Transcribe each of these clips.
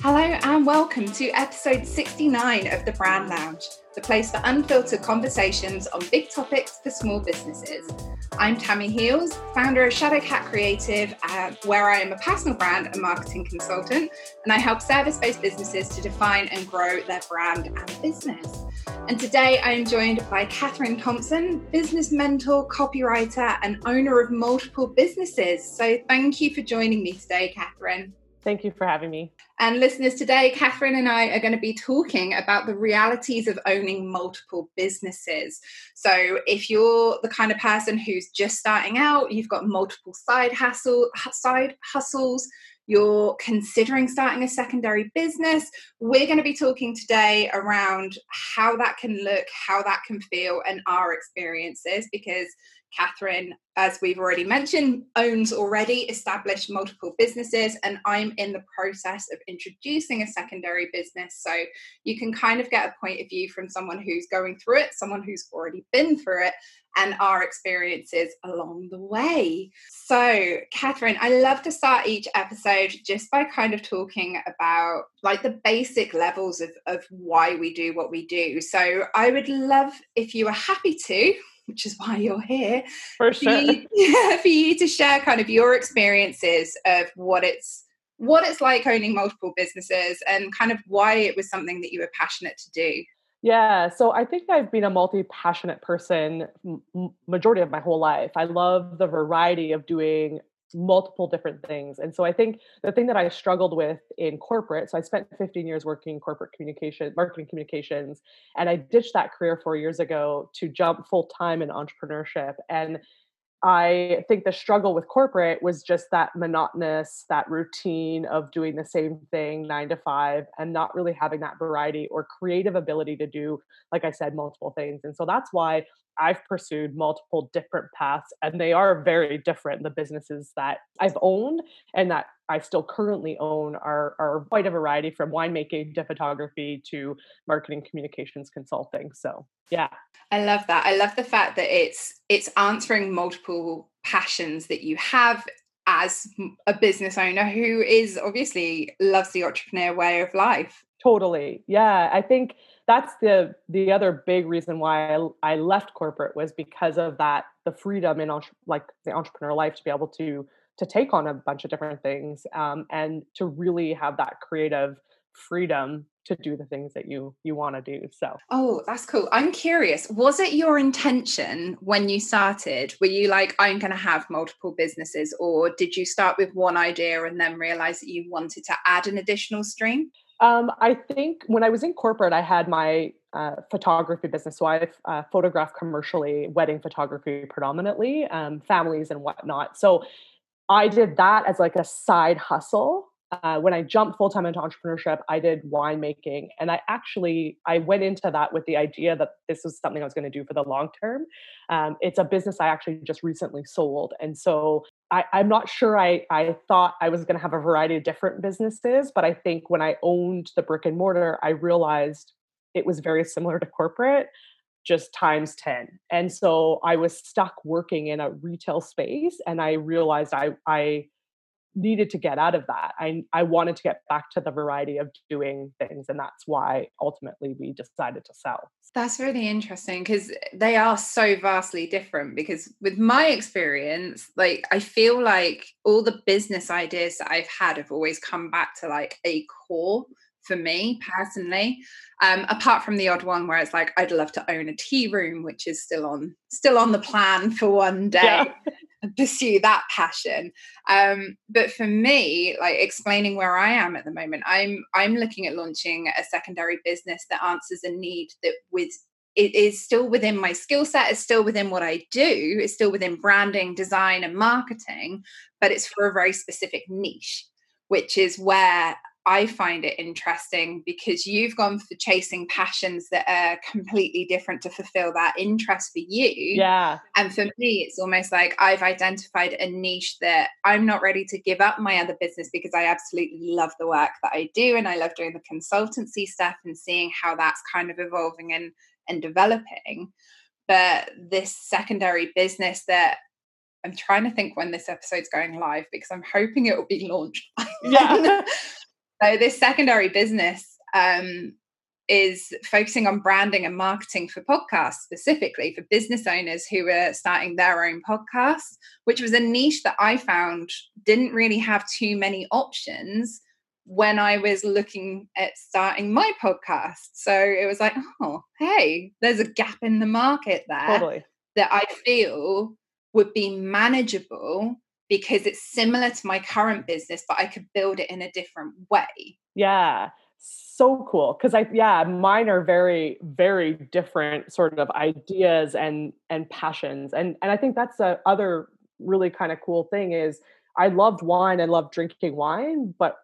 Hello and welcome to episode 69 of the Brand Lounge, the place for unfiltered conversations on big topics for small businesses. I'm Tammi Heels, founder of Shadowcat Creative, uh, where I am a personal brand and marketing consultant, and I help service based businesses to define and grow their brand and business. And today I am joined by Kathryn Thompson, business mentor, copywriter, and owner of multiple businesses. So thank you for joining me today, Kathryn. Thank you for having me. And listeners, today, Kathryn and I are going to be talking about the realities of owning multiple businesses. So, if you're the kind of person who's just starting out, you've got multiple side hustle, side hustles, you're considering starting a secondary business, we're going to be talking today around how that can look, how that can feel, and our experiences because Kathryn, as we've already mentioned, owns already established multiple businesses, and I'm in the process of introducing a secondary business. So you can kind of get a point of view from someone who's going through it, someone who's already been through it, and our experiences along the way. So, Kathryn, I love to start each episode just by kind of talking about like the basic levels of, of why we do what we do. So, I would love if you are happy to which is why you're here. For sure. For you, yeah, for you to share kind of your experiences of what it's what it's like owning multiple businesses and kind of why it was something that you were passionate to do. Yeah, so I think I've been a multi-passionate person m- majority of my whole life. I love the variety of doing multiple different things. And so I think the thing that I struggled with in corporate, so I spent 15 years working in corporate communication, marketing communications, and I ditched that career four years ago to jump full time in entrepreneurship. And I think the struggle with corporate was just that monotonous, that routine of doing the same thing nine to five and not really having that variety or creative ability to do, like I said, multiple things. And so that's why I've pursued multiple different paths, and they are very different. The businesses that I've owned and that I still currently own are, are quite a variety from winemaking to photography to marketing communications consulting. So yeah. I love that. I love the fact that it's it's answering multiple passions that you have as a business owner who is obviously loves the entrepreneur way of life. Totally. Yeah. I think that's the the other big reason why I, I left corporate was because of that the freedom in like the entrepreneur life to be able to to take on a bunch of different things um, and to really have that creative freedom to do the things that you you want to do so oh that's cool i'm curious was it your intention when you started were you like i'm going to have multiple businesses or did you start with one idea and then realize that you wanted to add an additional stream um, I think when I was in corporate, I had my uh, photography business. So I uh, photographed commercially, wedding photography predominantly, um, families and whatnot. So I did that as like a side hustle. Uh, when I jumped full time into entrepreneurship, I did winemaking, and I actually I went into that with the idea that this was something I was going to do for the long term. Um, it's a business I actually just recently sold, and so I, I'm not sure I I thought I was going to have a variety of different businesses, but I think when I owned the brick and mortar, I realized it was very similar to corporate just times 10 and so i was stuck working in a retail space and i realized i i needed to get out of that. I i wanted to get back to the variety of doing things and that's why ultimately we decided to sell. That's really interesting because they are so vastly different because with my experience like i feel like all the business ideas that i've had have always come back to like a core for me personally um, apart from the odd one where it's like i'd love to own a tea room which is still on still on the plan for one day. yeah. Pursue that passion. Um, but for me like explaining where i am at the moment i'm i'm looking at launching a secondary business that answers a need that with it is still within my skill set it's still within what i do it's still within branding design and marketing but it's for a very specific niche which is where I find it interesting because you've gone for chasing passions that are completely different to fulfill that interest for you. Yeah. And for me, it's almost like I've identified a niche that I'm not ready to give up my other business because I absolutely love the work that I do and I love doing the consultancy stuff and seeing how that's kind of evolving and and developing. But this secondary business that I'm trying to think when this episode's going live because I'm hoping it will be launched. Yeah. So this secondary business um, is focusing on branding and marketing for podcasts, specifically for business owners who are starting their own podcasts, which was a niche that I found didn't really have too many options when I was looking at starting my podcast. So it was like, oh, hey, there's a gap in the market there totally. that I feel would be manageable because it's similar to my current business, but I could build it in a different way. Yeah so cool because i yeah mine are very very different sort of ideas and and passions and and i think that's the other really kind of cool thing is i loved wine i love drinking wine but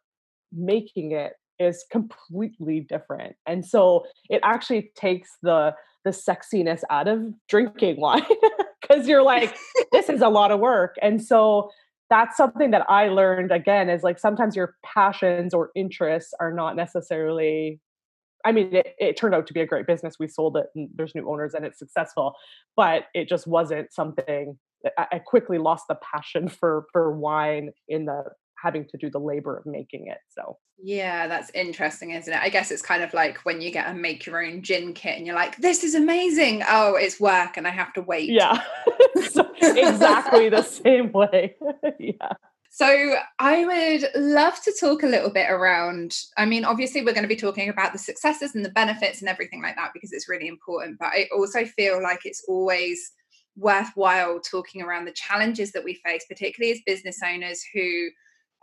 making it is completely different and so it actually takes the the sexiness out of drinking wine because you're like this is a lot of work and so that's something that I learned again is like sometimes your passions or interests are not necessarily I mean, it, it, turned out to be a great business. We sold it and there's new owners and it's successful, but it just wasn't something I, I quickly lost the passion for for wine in the having to do the labor of making it. So yeah, that's interesting, isn't it? I guess it's kind of like when you get a make your own gin kit and you're like, this is amazing. Oh, it's work and I have to wait. Yeah. so exactly the same way. yeah. So, I would love to talk a little bit around. I mean, obviously, we're going to be talking about the successes and the benefits and everything like that because it's really important. But I also feel like it's always worthwhile talking around the challenges that we face, particularly as business owners who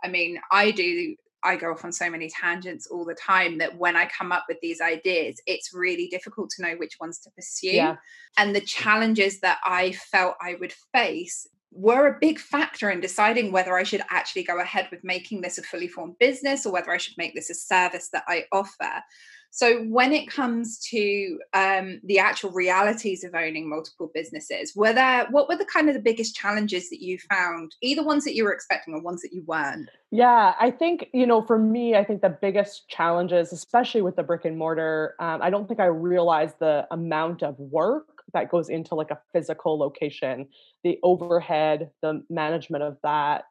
I mean, I do I go off on so many tangents all the time that when I come up with these ideas, it's really difficult to know which ones to pursue. Yeah. And the challenges that I felt I would face were a big factor in deciding whether I should actually go ahead with making this a fully formed business or whether I should make this a service that I offer. So, when it comes to um, the actual realities of owning multiple businesses, were there what were the kind of the biggest challenges that you found, either ones that you were expecting or ones that you weren't? Yeah, I think you know, for me, I think the biggest challenges, especially with the brick and mortar, um, I don't think I realized the amount of work that goes into like a physical location, the overhead, the management of that,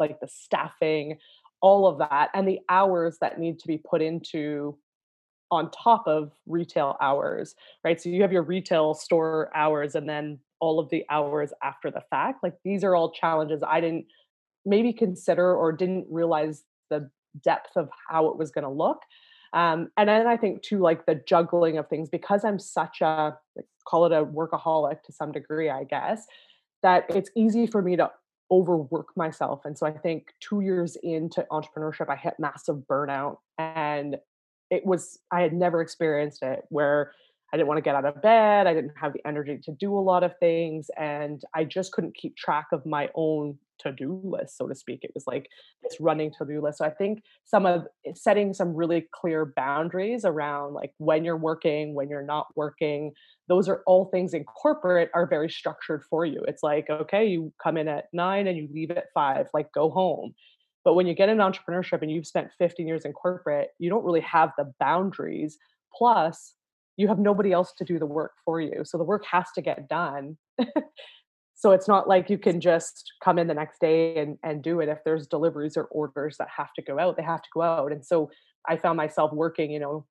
like the staffing, all of that, and the hours that need to be put into on top of retail hours, right? So you have your retail store hours and then all of the hours after the fact. Like these are all challenges I didn't maybe consider or didn't realize the depth of how it was going to look. Um, and then I think too, like the juggling of things, because I'm such a like, call it a workaholic to some degree, I guess, that it's easy for me to overwork myself. And so I think two years into entrepreneurship, I hit massive burnout and it was I had never experienced it where I didn't want to get out of bed, I didn't have the energy to do a lot of things and I just couldn't keep track of my own to-do list so to speak. It was like this running to-do list. So I think some of eh, setting some really clear boundaries around like when you're working, when you're not working, those are all things in corporate are very structured for you. It's like okay, you come in at 9 and you leave at 5, like go home but when you get into entrepreneurship and you've spent 15 years in corporate, you don't really have the boundaries. Plus, you have nobody else to do the work for you. So the work has to get done. so it's not like you can just come in the next day and, and do it. If there's deliveries or orders that have to go out, they have to go out. And so I found myself working, you know,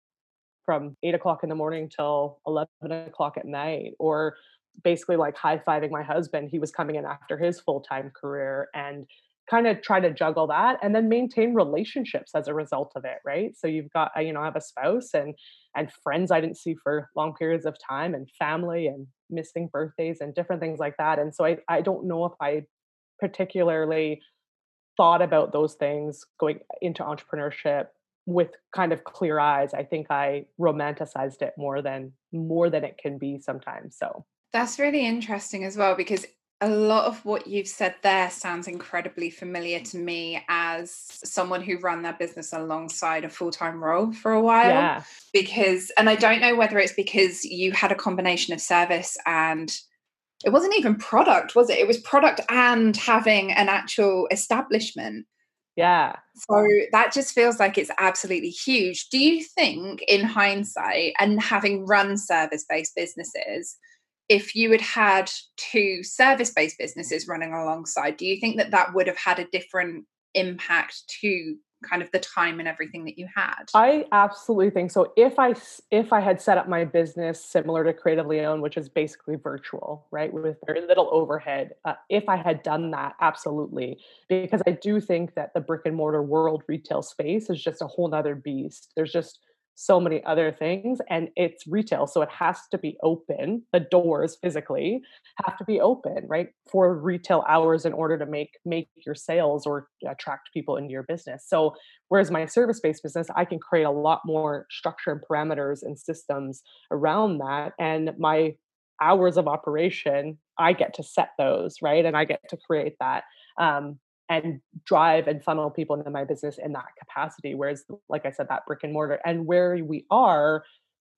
from eight o'clock in the morning till 11 o'clock at night, or basically like high fiving my husband. He was coming in after his full time career and kind of try to juggle that and then maintain relationships as a result of it right? So you've got uh, you know i have a spouse and and friends i didn't see for long periods of time and family and missing birthdays and different things like that and so i i don't know if i particularly thought about those things going into entrepreneurship with kind of clear eyes. I think i romanticized it more than more than it can be sometimes so. That's really interesting as well because a lot of what you've said there sounds incredibly familiar to me as someone who ran their business alongside a full-time role for a while. Yeah. because and I don't know whether it's because you had a combination of service and it wasn't even product was it? It was product and having an actual establishment. Yeah. So that just feels like it's absolutely huge. Do you think in hindsight and having run service based businesses if you had had two service based businesses running alongside, do you think that that would have had a different impact to kind of the time and everything that you had? I absolutely think so. If i if i had set up my business similar to creatively owned which is basically virtual right with very little overhead uh, if i had done that absolutely. Because i do think that the brick and mortar world retail space is just a whole nother beast. There's just so many other things and it's retail so it has to be open the doors physically have to be open right for retail hours in order to make make your sales or attract people into your business. So whereas my service based business i can create a lot more structure and parameters and systems around that and my hours of operation i get to set those right and i get to create that um, and drive and funnel people into my business in that capacity. Whereas, like I said, that brick and mortar and where we are,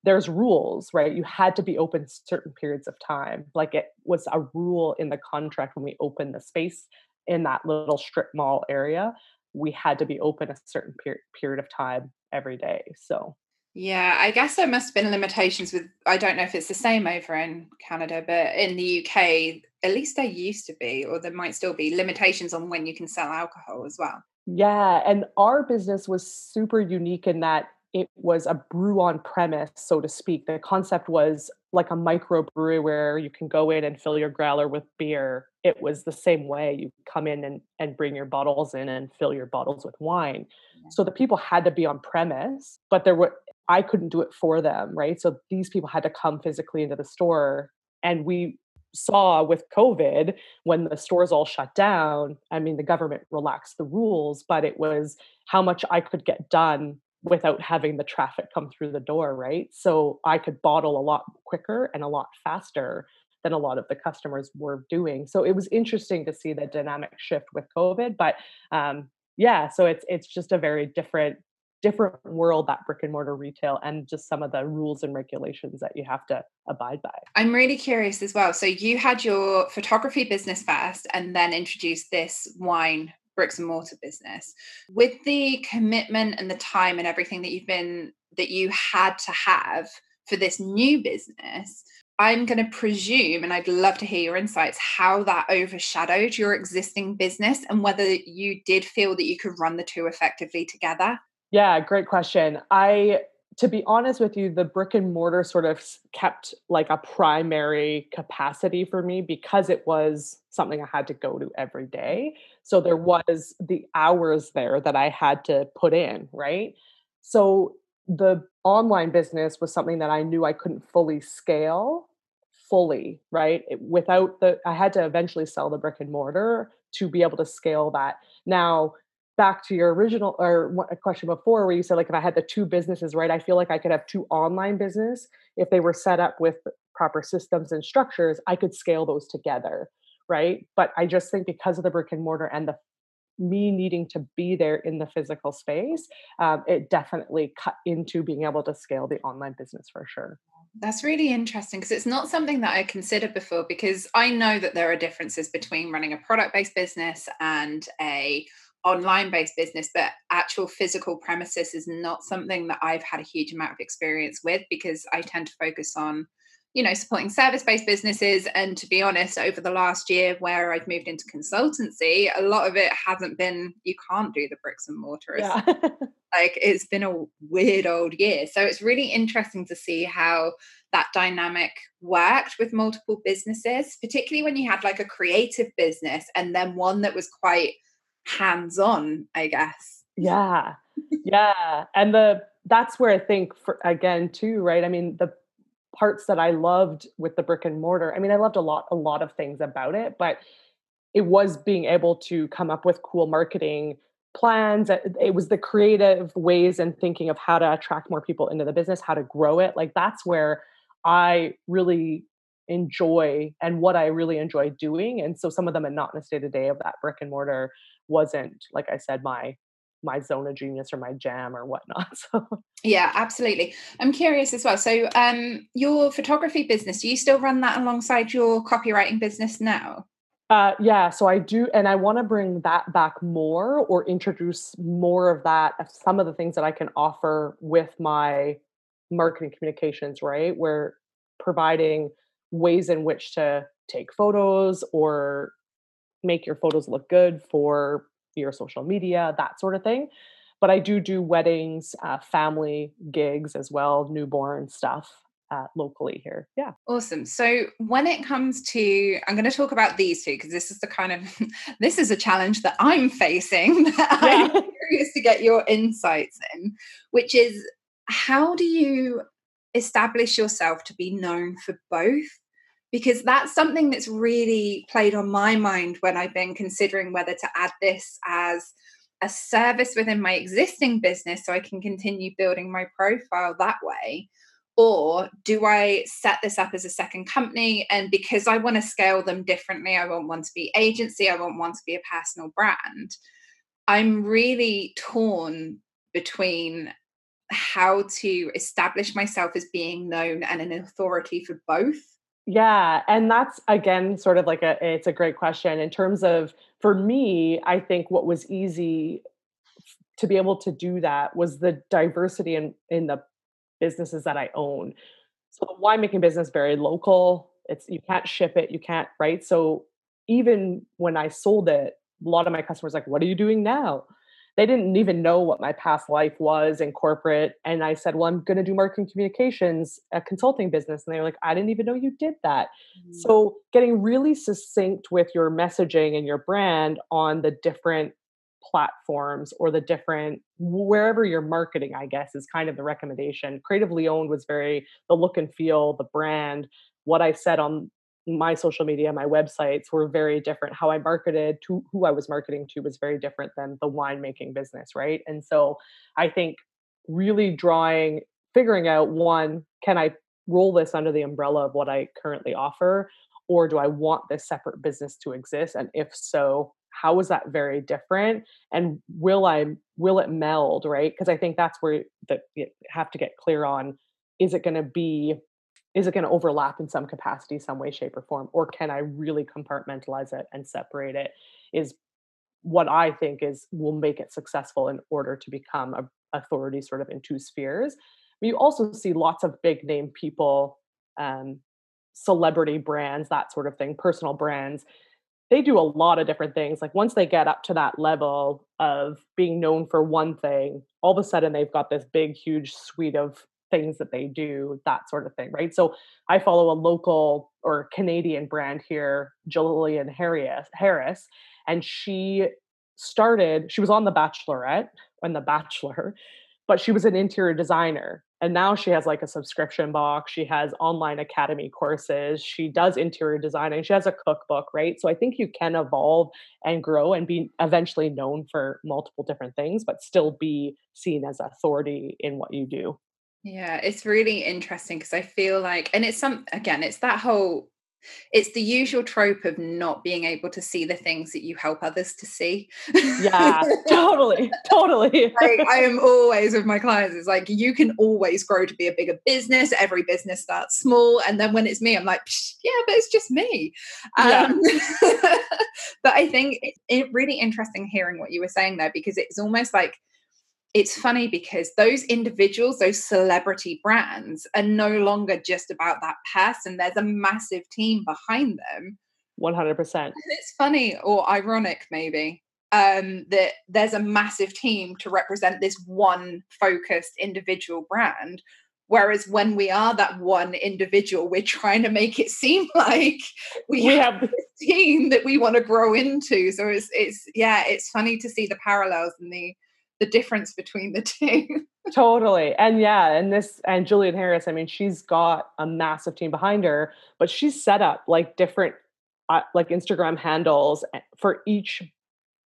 there's rules, right? You had to be open certain periods of time. Like it was a rule in the contract when we opened the space in that little strip mall area. We had to be open a certain per- period of time every day. So yeah, I guess there must have been limitations with, I don't know if it's the same over in Canada, but in the UK, at least there used to be, or there might still be limitations on when you can sell alcohol as well. Yeah. And our business was super unique in that it was a brew on premise, so to speak. The concept was like a microbrewery where you can go in and fill your growler with beer. It was the same way. You come in and, and bring your bottles in and fill your bottles with wine. So the people had to be on premise, but there were I couldn't do it for them, right? So these people had to come physically into the store. And we saw with COVID when the stores all shut down, I mean, the government relaxed the rules, but it was how much I could get done without having the traffic come through the door, right? So I could bottle a lot quicker and a lot faster than a lot of the customers were doing. So it was interesting to see the dynamic shift with COVID, but um, yeah, so it's it's just a very different different world that brick and mortar retail and just some of the rules and regulations that you have to abide by. I'm really curious as well. So you had your photography business first and then introduced this wine bricks and mortar business. With the commitment and the time and everything that you've been that you had to have for this new business, I'm going to presume, and I'd love to hear your insights, how that overshadowed your existing business and whether you did feel that you could run the two effectively together. Yeah, great question. I to be honest with you, the brick and mortar sort of kept like a primary capacity for me because it was something I had to go to every day. So there was the hours there that I had to put in, right? So the online business was something that I knew I couldn't fully scale fully, right? It, without the, I had to eventually sell the brick and mortar to be able to scale that. Now, back to your original or a question before where you said like if i had the two businesses right i feel like i could have two online business. If they were set up with proper systems and structures i could scale those together right? But i just think because of the brick and mortar and the me needing to be there in the physical space um, it definitely cut into being able to scale the online business for sure. That's really interesting because it's not something that I considered before because I know that there are differences between running a product based business and a online based business, but actual physical premises is not something that I've had a huge amount of experience with because I tend to focus on, you know, supporting service based businesses. And to be honest, over the last year where I've moved into consultancy, a lot of it hasn't been, you can't do the bricks and mortar. Yeah. like it's been a weird old year. So it's really interesting to see how that dynamic worked with multiple businesses, particularly when you had like a creative business and then one that was quite hands on, I guess. Yeah. Yeah. and the that's where I think for again too, right? I mean, the parts that I loved with the brick and mortar, I mean, I loved a lot, a lot of things about it, but it was being able to come up with cool marketing plans. Uh, it was the creative ways and thinking of how to attract more people into the business, how to grow it. Like that's where I really enjoy and what I really enjoy doing. And so some of in a state of day of that brick and mortar wasn't like i said my my zone of genius or my jam or whatnot so yeah absolutely i'm curious as well so um your photography business do you still run that alongside your copywriting business now uh, yeah, so I do, and I want to bring that back more or introduce more of that, some of the things that I can offer with my marketing communications, right? Where providing ways in which to take photos or make your photos look good for your social media, that sort of thing. but I do do weddings, uh, family gigs as well, newborn stuff uh, locally here. Yeah. Awesome. So when it comes to, I'm going to talk about these two because this is the kind of, this is a challenge that I'm facing that yeah. I'm curious to get your insights in, which is how do you establish yourself to be known for both? Because that's something that's really played on my mind when I've been considering whether to add this as a service within my existing business so I can continue building my profile that way or do I set this up as a second company? And because I want to scale them differently, I want one to be agency, I want one to be a personal brand. I'm really torn between how to establish myself as being known and an authority for both. Yeah, and that's again sort of like a it's a great question in terms of for me, I think what was easy to be able to do that was the diversity in in the businesses that I own. So the winemaking business very local. It's you can't ship it, you can't, right? So even when I sold it, a lot of my customers like, "What are you doing now?" They didn't even know what my past life was in corporate, and I said, "Well, I'm going to do marketing communications, a consulting business," and they were like, "I didn't even know you did that." Mm-hmm. So getting really succinct with your messaging and your brand on the different platforms or the different wherever you're marketing i guess is kind of the recommendation creatively owned was very the look and feel the brand what i said on my social media my websites were very different. How i marketed to who i was marketing to was very different than the winemaking business right? And so i think really drawing figuring out one can i roll this under the umbrella of what i currently offer or do i want this separate business to exist? And if so how is that very different? And will i will it meld right? Because i think that's where that you have to get clear on is it going to be is it going to overlap in some capacity some way shape or form or can i really compartmentalize it and separate it is what i think is will make it successful in order to become a authority sort of in two spheres but you also see lots of big name people um, celebrity brands that sort of thing personal brands they do a lot of different things. Like once they get up to that level of being known for one thing, all of a sudden they've got this big, huge suite of things that they do, that sort of thing, right? So I follow a local or Canadian brand here, Jillian Harris, and she started, she was on The Bachelorette and The Bachelor, but she was an interior designer and now she has like a subscription box she has online academy courses she does interior designing she has a cookbook right so i think you can evolve and grow and be eventually known for multiple different things but still be seen as authority in what you do yeah it's really interesting because i feel like and it's some again it's that whole it's the usual trope of not being able to see the things that you help others to see. Yeah, totally, totally. like, I am always with my clients. It's like you can always grow to be a bigger business. Every business starts small, and then when it's me, I'm like, yeah, but it's just me. Yeah. Um, but I think it's it really interesting hearing what you were saying there because it's almost like it's funny because those individuals, those celebrity brands, are no longer just about that person. There's a massive team behind them. 100%. And it's funny or ironic, maybe, um, that there's a massive team to represent this one focused individual brand. Whereas when we are that one individual, we're trying to make it seem like we, we have, have this team that we want to grow into. So it's it's yeah, it's funny to see the parallels and the the difference between the two. totally. And yeah, and this and Jillian Harris, I mean, she's got a massive team behind her, but she's set up like different uh, like Instagram handles eh, for each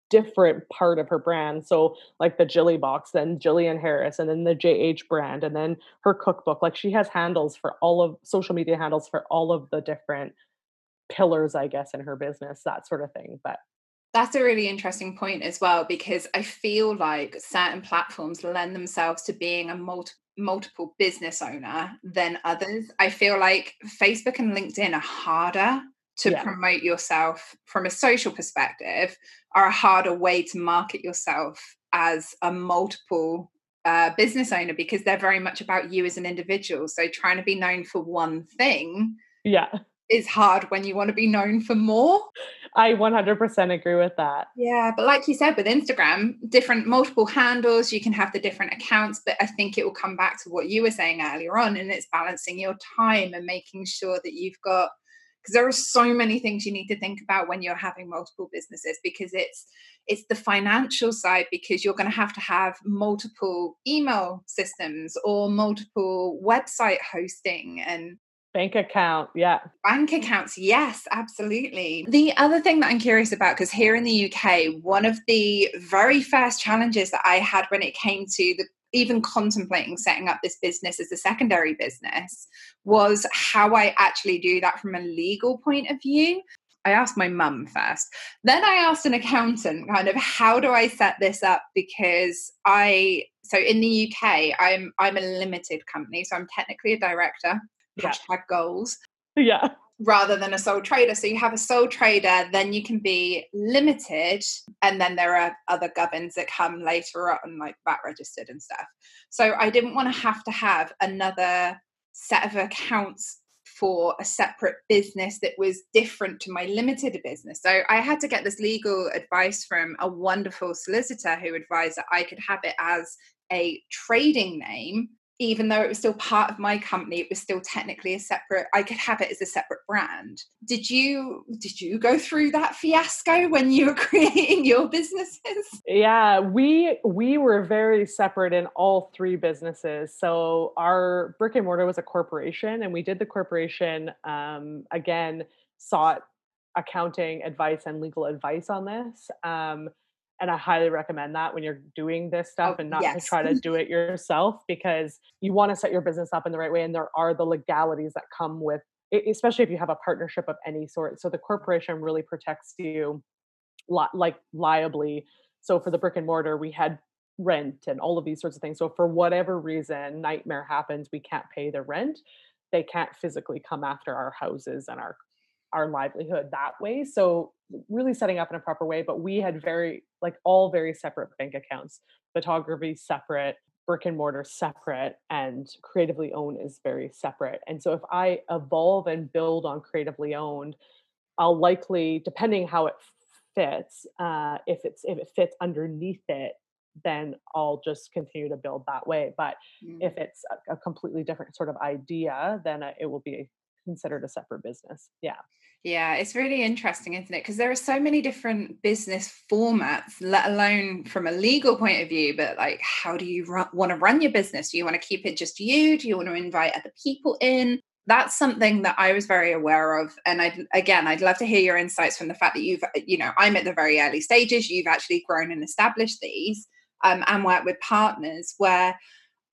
different part of her brand. So like the Jilly box, then Jillian Harris, and then the JH brand, and then her cookbook. Like she has handles for all of social media handles for all of the different pillars, I guess, in her business, that sort of thing. But that's a really interesting point as well, because I feel like certain platforms lend themselves to being a multi- multiple business owner than others. I feel like Facebook and LinkedIn are harder to yeah. promote yourself from a social perspective, are a harder way to market yourself as a multiple uh, business owner because they're very much about you as an individual. So trying to be known for one thing yeah is hard when you want to be known for more. I 100% agree with that. Yeah, but like you said with Instagram, different multiple handles, you can have the different accounts, but I think it will come back to what you were saying earlier on and it's balancing your time and making sure that you've got because there are so many things you need to think about when you're having multiple businesses because it's it's the financial side because you're going to have to have multiple email systems or multiple website hosting and Bank account, yeah. Bank accounts, yes, absolutely. The other thing that I'm curious about, because here in the UK, one of the very first challenges that I had when it came to the even contemplating setting up this business as a secondary business was how I actually do that from a legal point of view. I asked my mum first. Then I asked an accountant kind of how do I set this up because I so in the UK I'm I'm a limited company so I'm technically a director yeah. hashtag goals. Yeah. Rather than a sole trader. So you have a sole trader, then you can be limited, and then there are other governs that come later on, like VAT registered and stuff. So I didn't want to have to have another set of accounts for a separate business that was different to my limited business. So I had to get this legal advice from a wonderful solicitor who advised that I could have it as a trading name even though it was still part of my company it was still technically a separate i could have it as a separate brand. Did you did you go through that fiasco when you were creating your businesses? Yeah we we were very separate in all three businesses. So our brick and mortar was a corporation and we did the corporation um, again sought accounting advice and legal advice on this. Um, and I highly recommend that when you're doing this stuff oh, and not yes. to try to do it yourself because you want to set your business up in the right way. And there are the legalities that come with, especially if you have a partnership of any sort. So the corporation really protects you li- like liably. So for the brick and mortar, we had rent and all of these sorts of things. So for whatever reason, nightmare happens, we can't pay the rent. They can't physically come after our houses and our our livelihood that way. So really setting up in a proper way. But we had very like all very separate bank accounts. Photography separate, brick and mortar separate, and creatively owned is very separate. And so if I evolve and build on creatively owned, I'll likely, depending how it fits, uh, if it's if it fits underneath it, then I'll just continue to build that way. But mm. if it's a, a, completely different sort of idea, then uh, it will be considered a separate business. Yeah. Yeah, it's really interesting, isn't it? Because there are so many different business formats, let alone from a legal point of view. But like, how do you run, want to run your business? Do you want to keep it just you? Do you want to invite other people in? That's something that I was very aware of. And I, again, I'd love to hear your insights from the fact that you've, you know, I'm at the very early stages. You've actually grown and established these um, and worked with partners where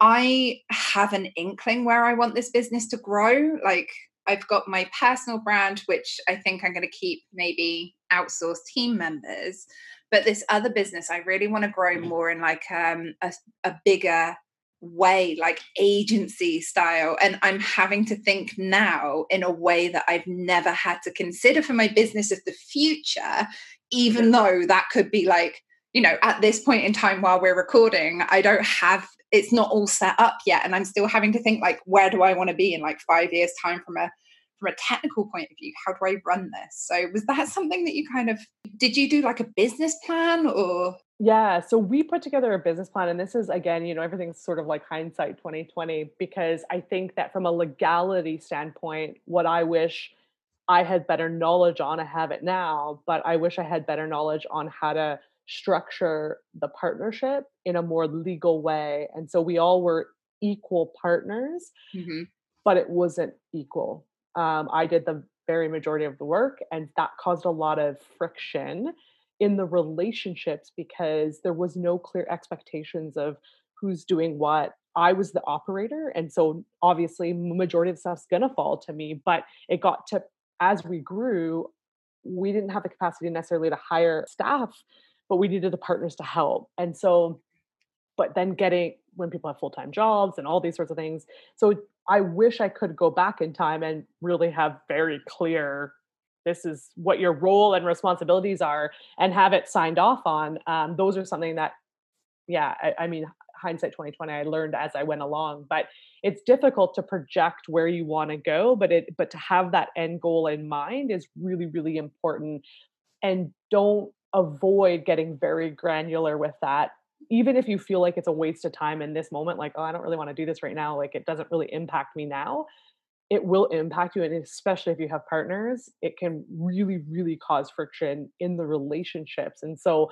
I have an inkling where I want this business to grow. Like, I've got my personal brand, which I think I'm going to keep maybe outsource team members. But this other business, I really want to grow mm. more in like um, a, a bigger way, like agency style. And I'm having to think now in a way that I've never had to consider for my business of the future, even though that could be like, you know, at this point in time while we're recording, I don't have it's not all set up yet and i'm still having to think like where do i want to be in like five years time from a from a technical point of view? How do i run this? So was that something that you kind of did you do like a business plan or? Yeah so we put together a business plan and this is again you know everything's sort of like hindsight 2020 because i think that from a legality standpoint what i wish i had better knowledge on i have it now but i wish i had better knowledge on how to structure the partnership in a more legal way. And so we all were equal partners, mm-hmm. but it wasn't equal. Um, I did the very majority of the work, and that caused a lot of friction in the relationships because there was no clear expectations of who's doing what. I was the operator, and so obviously, majority of stuff's gonna fall to me. But it got to as we grew, we didn't have the capacity necessarily to hire staff but we needed the partners to help. And so, but then getting when people have full time jobs and all these sorts of things. So I wish I could go back in time and really have very clear this is what your role and responsibilities are and have it signed off on. Um, those are something that, yeah, I, I mean, hindsight 2020 i learned as i went along but it's difficult to project where you want to go but it but to have that end goal in mind is really really important and don't avoid getting very granular with that even if you feel like it's a waste of time in this moment like oh i don't really want to do this right now like it doesn't really impact me now it will impact you and especially if you have partners it can really really cause friction in the relationships and so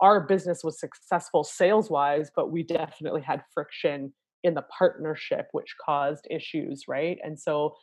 our business was successful sales wise but we definitely had friction in the partnership which caused issues right? And so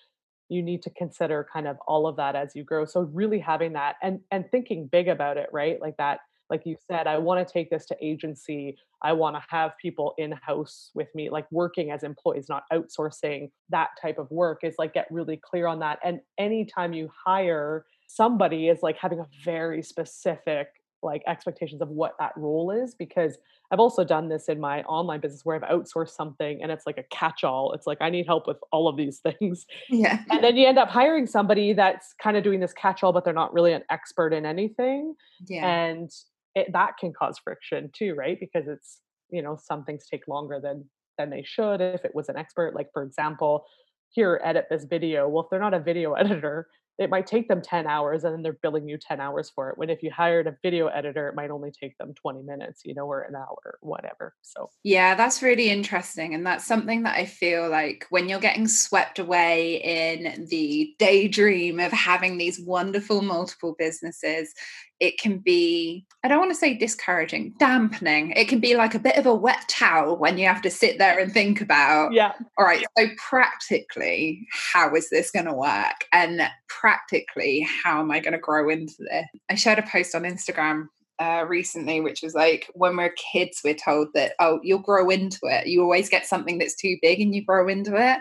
you need to consider kind of all of that as you grow so really having that and and thinking big about it right? Like that like you said i want to take this to agency i want to have people in house with me like working as employees not outsourcing that type of work is like get really clear on that and anytime you hire somebody is like having a very specific like expectations of what that role is because I've also done this in my online business where I've outsourced something and it's like a catch-all. It's like I need help with all of these things. Yeah. And then you end up hiring somebody that's kind of doing this catch-all but they're not really an expert in anything. Yeah. And it, that can cause friction too, right? Because it's, you know, some things take longer than than they should if it was an expert like for example, here edit this video. Well, if they're not a video editor, it might take them 10 hours and then they're billing you 10 hours for it when if you hired a video editor it might only take them 20 minutes you know or an hour whatever so. Yeah that's really interesting and that's something that i feel like when you're getting swept away in the daydream of having these wonderful multiple businesses it can be i don't want to say discouraging dampening. It can be like a bit of a wet towel when you have to sit there and think about yeah. All right so practically how is this going to work? And practically how am i going to grow into this? I shared a post on instagram uh, recently, which was like when we're kids, we're told that, oh, you'll grow into it. You always get something that's too big and you grow into it.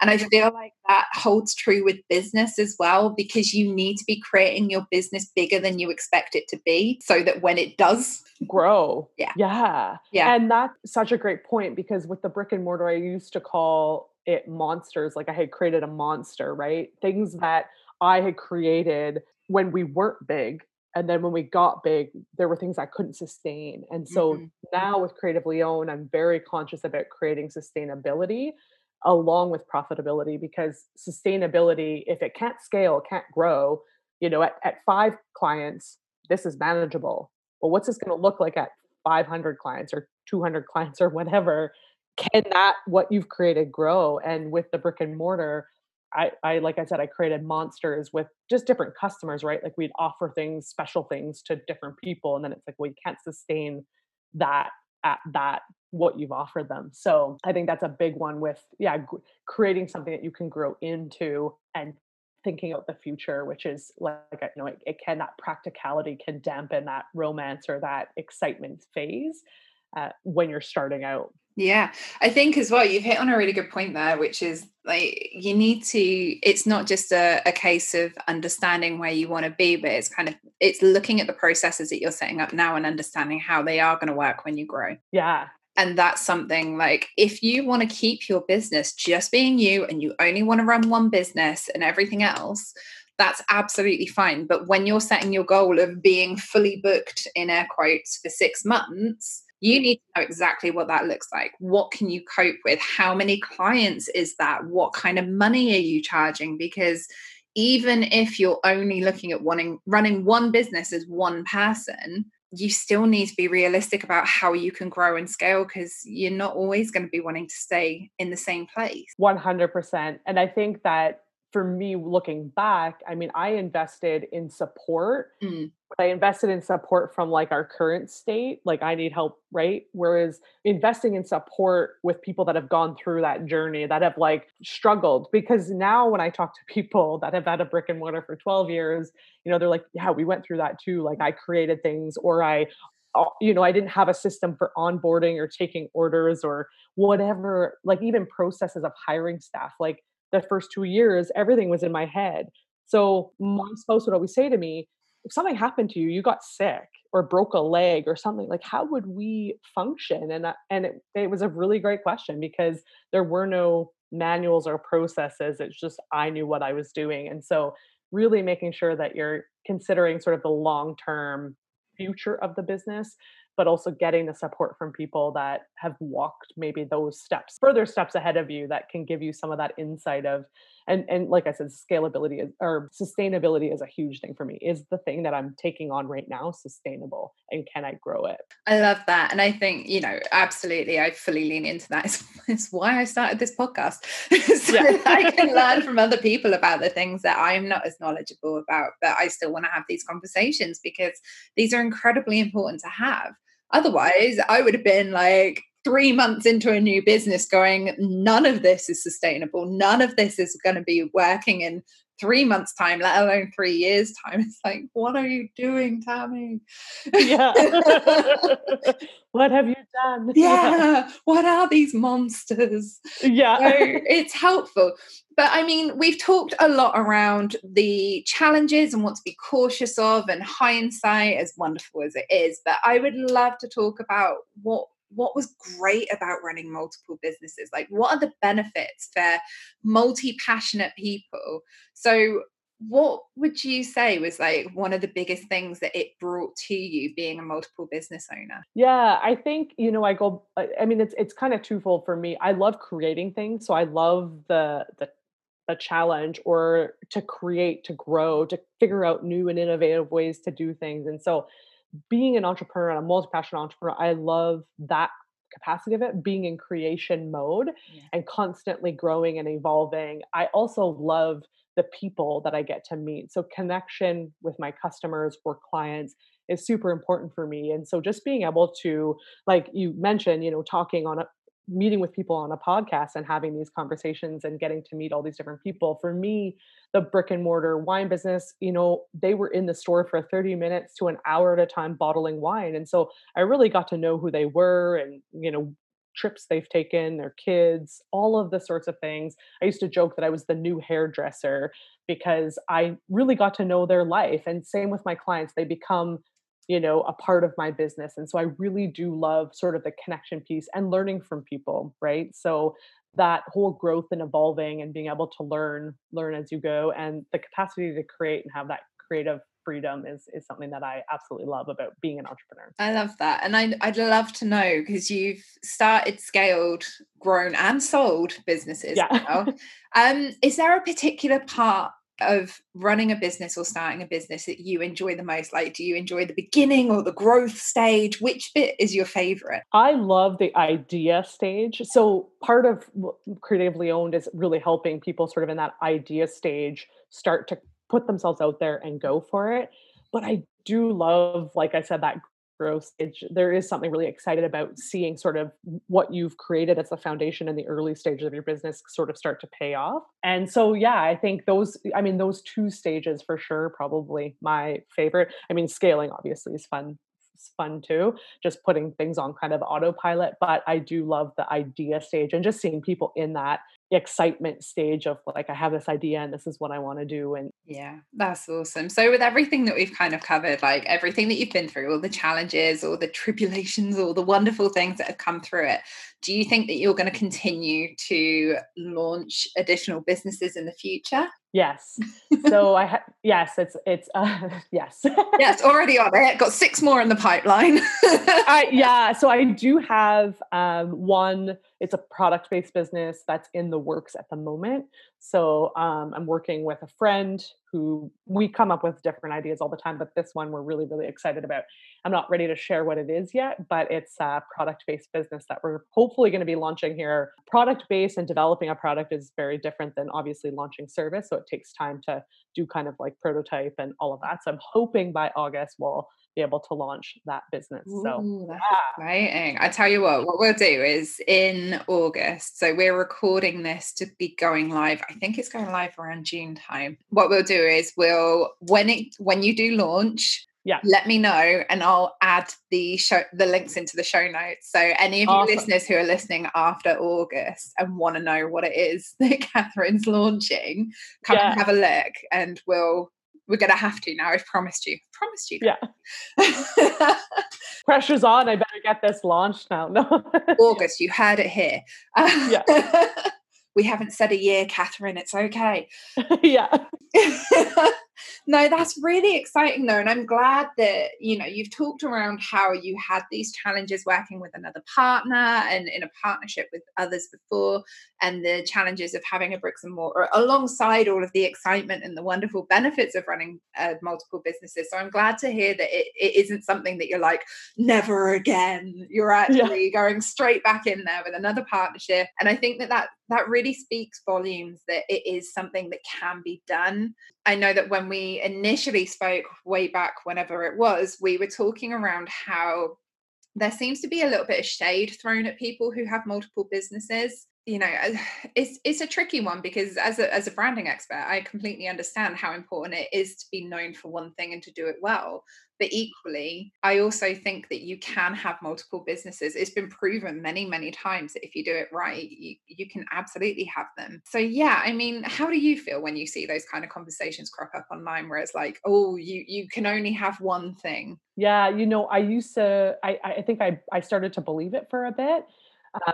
And I feel like that holds true with business as well, because you need to be creating your business bigger than you expect it to be so that when it does grow. Yeah. Yeah. Yeah. And that's such a great point because with the brick and mortar, I used to call it monsters. Like I had created a monster, right? Things that I had created when we weren't big and then when we got big there were things i couldn't sustain and so mm-hmm. now with creatively owned i'm very conscious about creating sustainability along with profitability because sustainability if it can't scale can't grow you know at, at five clients this is manageable but what's this going to look like at 500 clients or 200 clients or whatever can that what you've created grow and with the brick and mortar I, I like I said, I created monsters with just different customers, right? Like we'd offer things, special things to different people, and then it's like, well, you can't sustain that at that what you've offered them. So I think that's a big one with yeah, g- creating something that you can grow into and thinking about the future, which is like you know, it, it can that practicality can dampen that romance or that excitement phase uh, when you're starting out. Yeah, I think as well, you've hit on a really good point there, which is like you need to, it's not just a, a case of understanding where you want to be, but it's kind of, it's looking at the processes that you're setting up now and understanding how they are going to work when you grow. Yeah. And that's something like if you want to keep your business just being you and you only want to run one business and everything else, that's absolutely fine. But when you're setting your goal of being fully booked in air quotes for six months, you need to know exactly what that looks like. What can you cope with? How many clients is that? What kind of money are you charging? Because even if you're only looking at wanting running one business as one person, you still need to be realistic about how you can grow and scale because you're not always going to be wanting to stay in the same place. 100%. And I think that for me looking back, I mean, I invested in support, mm. but I invested in support from like our current state. Like, I need help, right? Whereas investing in support with people that have gone through that journey, that have like struggled, because now when I talk to people that have had a brick and mortar for 12 years, you know, they're like, yeah, we went through that too. Like, I created things or I, uh, you know, I didn't have a system for onboarding or taking orders or whatever, like even processes of hiring staff. Like, the first two years, everything was in my head. So my mm. spouse would always say to me, if something happened to you, you got sick or broke a leg or something, like how would we function? And and it, it was a really great question because there were no manuals or processes. It's just I knew what I was doing, and so really making sure that you're considering sort of the long term future of the business, but also getting the support from people that have walked maybe those steps, further steps ahead of you that can give you some of that insight of and and like I said, scalability is, or sustainability is a huge thing for me. Is the thing that I'm taking on right now sustainable, and can I grow it? I love that, and I think you know absolutely. I fully lean into that. It's, it's why I started this podcast, so yeah. I can learn from other people about the things that I'm not as knowledgeable about, but I still want to have these conversations because these are incredibly important to have. Otherwise, I would have been like, three months into a new business going, none of this is sustainable. None of this is going to be working in three months' time, let alone three years' time. It's like, what are you doing, Tammi? Yeah. what have you done? Yeah. yeah. What are these monsters? Yeah. So it's helpful. But I mean, we've talked a lot around the challenges and what to be cautious of, and hindsight, as wonderful as it is. But I would love to talk about what what was great about running multiple businesses like what are the benefits for multi-passionate people? So what would you say was like one of the biggest things that it brought to you being a multiple business owner? Yeah i think you know i go i mean it's it's kind of twofold for me. I love creating things so i love the the a challenge or to create to grow to figure out new and innovative ways to do things and so being an entrepreneur and a multi-passionate entrepreneur, I love that capacity of it being in creation mode yeah. and constantly growing and evolving. I also love the people that I get to meet. So connection with my customers or clients is super important for me. And so just being able to, like you mentioned, you know, talking on a, meeting with people on a podcast and having these conversations and getting to meet all these different people. For me the brick and mortar wine business you know they were in the store for 30 minutes to an hour at a time bottling wine. And so i really got to know who they were and you know trips they've taken their kids all of the sorts of things. I used to joke that i was the new hairdresser because i really got to know their life. And same with my clients they become you know a part of my business and so i really do love sort of the connection piece and learning from people right so that whole growth and evolving and being able to learn learn as you go and the capacity to create and have that creative freedom is is something that I absolutely love about being an entrepreneur. I love that. And I I'd love to know because you've started, scaled, grown and sold businesses yeah. now. um is there a particular part of running a business or starting a business that you enjoy the most? Like, do you enjoy the beginning or the growth stage? Which bit is your favorite? I love the idea stage. So, part of creatively owned is really helping people sort of in that idea stage start to put themselves out there and go for it. But I do love, like I said, that growth stage, there is something really excited about seeing sort of what you've created as the foundation in the early stages of your business sort of start to pay off. And so, yeah, I think those, I mean, those two stages for sure, probably my favorite. I mean, scaling obviously is fun fun too, just putting things on kind of autopilot. But I do love the idea stage and just seeing people in that excitement stage of like i have this idea and this is what i want to do and yeah that's awesome so with everything that we've kind of covered like everything that you've been through all the challenges all the tribulations all the wonderful things that have come through it do you think that you're going to continue to launch additional businesses in the future Yes. So I ha- yes, it's it's uh, yes. yes, already on it. Got six more in the pipeline. I, yeah, so I do have um, one. It's a product based business that's in the works at the moment. So um, I'm working with a friend who we come up with different ideas all the time, but this one we're really really excited about. I'm not ready to share what it is yet, but it's a product based business that we're hopefully going to be launching here. Product based and developing a product is very different than obviously launching service. So it takes time to do kind of like prototype and all of that. So I'm hoping by August we'll be able to launch that business. So Ooh, that's yeah. exciting. I tell you what, what we'll do is in August. So we're recording this to be going live. I think it's going live around June time. What we'll do is we'll when it when you do launch, yeah let me know and i'll add the show the links into the show notes so any of awesome. you listeners who are listening after august and want to know what it is that Kathryn's launching come yeah. and have a look and we'll we're gonna have to now i've promised you I've promised you yeah. Pressure's on i better get this launched now. No. August you heard it here. Yeah. We haven't said a year Kathryn it's okay. Yeah no, that's really exciting though. And I'm glad that, you know, you've talked around how you had these challenges working with another partner and in a partnership with others before, and the challenges of having a bricks and mortar alongside all of the excitement and the wonderful benefits of running uh, multiple businesses. So I'm glad to hear that it, it isn't something that you're like, never again. You're actually yeah. going straight back in there with another partnership. And I think that that that really speaks volumes that it is something that can be done. I know that when we initially spoke way back, whenever it was, we were talking around how there seems to be a little bit of shade thrown at people who have multiple businesses. You know it's it's a tricky one because as a as a branding expert i completely understand how important it is to be known for one thing and to do it well but equally i also think that you can have multiple businesses. It's been proven many many times that if you do it right you, you can absolutely have them. So yeah i mean how do you feel when you see those kind of conversations crop up online where it's like oh you you can only have one thing yeah you know i used to i i think i i started to believe it for a bit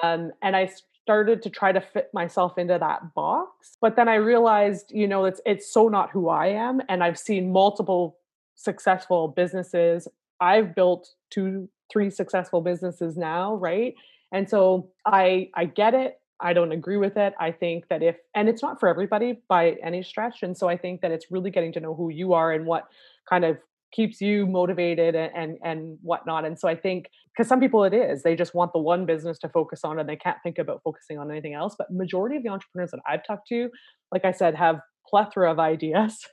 um, and I started to try to fit myself into that box but then i realized you know it's it's so not who i am and i've seen multiple successful businesses i've built two three successful businesses now right and so i i get it i don't agree with it i think that if and it's not for everybody by any stretch and so i think that it's really getting to know who you are and what kind of keeps you motivated and and, and whatnot. And so I think because some people it is they just want the one business to focus on and they can't think about focusing on anything else. But majority of the entrepreneurs that I've talked to, like I said, have plethora of ideas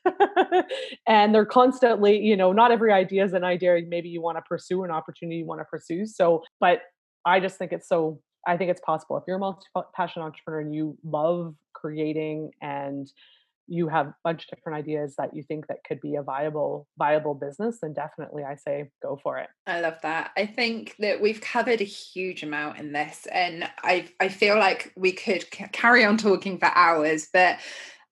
and they're constantly you know not every idea is an idea maybe you want to pursue an opportunity you want to pursue so but i just think it's so i think it's possible. If you're a multi-passionate entrepreneur and you love creating and you have a bunch of different ideas that you think that could be a viable viable business then definitely i say go for it. I love that. I think that we've covered a huge amount in this and i i feel like we could c- carry on talking for hours but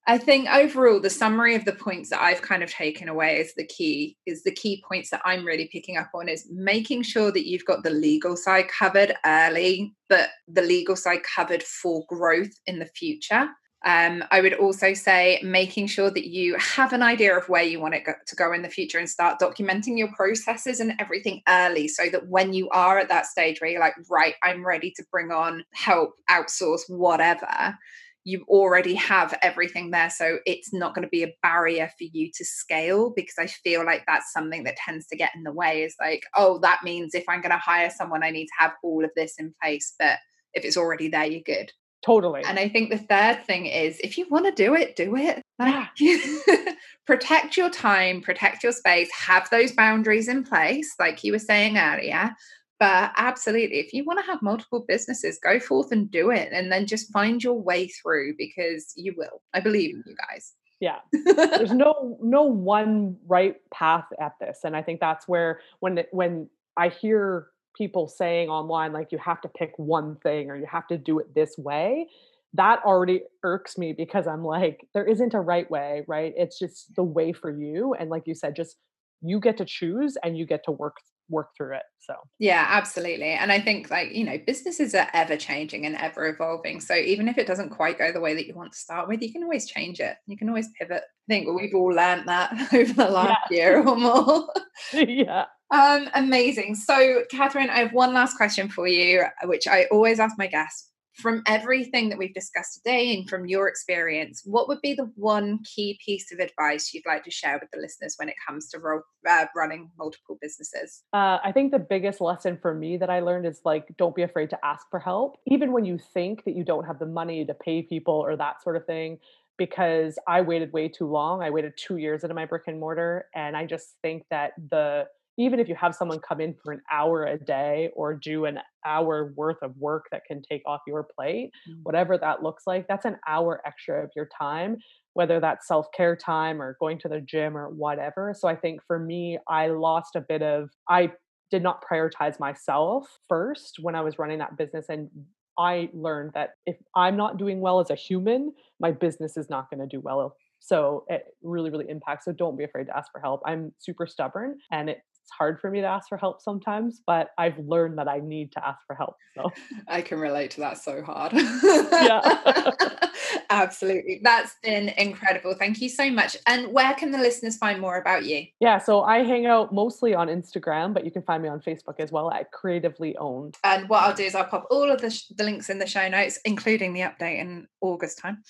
I think overall the summary of the points that I've kind of taken away is the key is the key points that I'm really picking up on is making sure that you've got the legal side covered early but the legal side covered for growth in the future. Um, I would also say making sure that you have an idea of where you want it go- to go in the future and start documenting your processes and everything early so that when you are at that stage where you're like, right, I'm ready to bring on help, outsource, whatever, you already have everything there. So it's not going to be a barrier for you to scale because I feel like that's something that tends to get in the way is like, oh, that means if I'm going to hire someone, I need to have all of this in place. But if it's already there, you're good. Totally. And I think the third thing is if you want to do it, do it. Like, protect your time, protect your space, have those boundaries in place, like you were saying earlier. But absolutely, if you want to have multiple businesses, go forth and do it. And then just find your way through because you will. I believe in you guys. Yeah. There's no no one right path at this. And I think that's where when when I hear people saying online like you have to pick one thing or you have to do it this way that already irks me because i'm like there isn't a right way right it's just the way for you and like you said just you get to choose and you get to work work through it so yeah absolutely and i think like you know businesses are ever changing and ever evolving so even if it doesn't quite go the way that you want to start with you can always change it you can always pivot i think we've all learned that over the last yeah. year or more yeah um, amazing. So, Kathryn, I have one last question for you, which I always ask my guests. From everything that we've discussed today and from your experience, what would be the one key piece of advice you'd like to share with the listeners when it comes to ro- uh, running multiple businesses? Uh, I think the biggest lesson for me that I learned is like, don't be afraid to ask for help. Even when you think that you don't have the money to pay people or that sort of thing, because I waited way too long. I waited two years into my brick and mortar. And I just think that the even if you have someone come in for an hour a day or do an hour worth of work that can take off your plate, mm-hmm. whatever that looks like, that's an hour extra of your time, whether that's self care time or going to the gym or whatever. So I think for me, I lost a bit of, I did not prioritize myself first when I was running that business. And I learned that if I'm not doing well as a human, my business is not going to do well so it really, really impacts. So don't be afraid to ask for help. I'm super stubborn and it it's hard for me to ask for help sometimes, but I've learned that I need to ask for help. So I can relate to that so hard. yeah. Absolutely. That's been incredible. Thank you so much. And where can the listeners find more about you? Yeah, so I hang out mostly on Instagram, but you can find me on Facebook as well at Creatively Owned. And what I'll do is I'll pop all of the, sh- the links in the show notes, including the update in August time.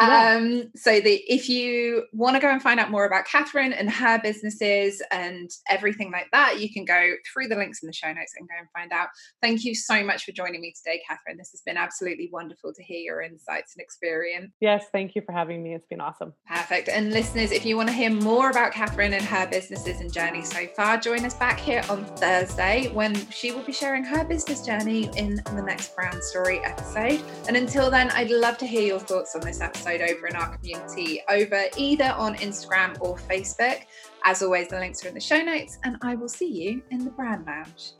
Yeah. Um, so that if you want to go and find out more about Kathryn and her businesses and everything like that, you can go through the links in the show notes and go and find out. Thank you so much for joining me today, Kathryn. This has been absolutely wonderful to hear your insights and experience. Yes, thank you for having me. It's been awesome. Perfect. And listeners, if you want to hear more about Kathryn and her businesses and journey so far, join us back here on Thursday when she will be sharing her business journey in the next brand story episode. And until then, I'd love to hear your thoughts on this episode over in our community, over either on Instagram or Facebook. As always, the links are in the show notes, and I will see you in the brand lounge.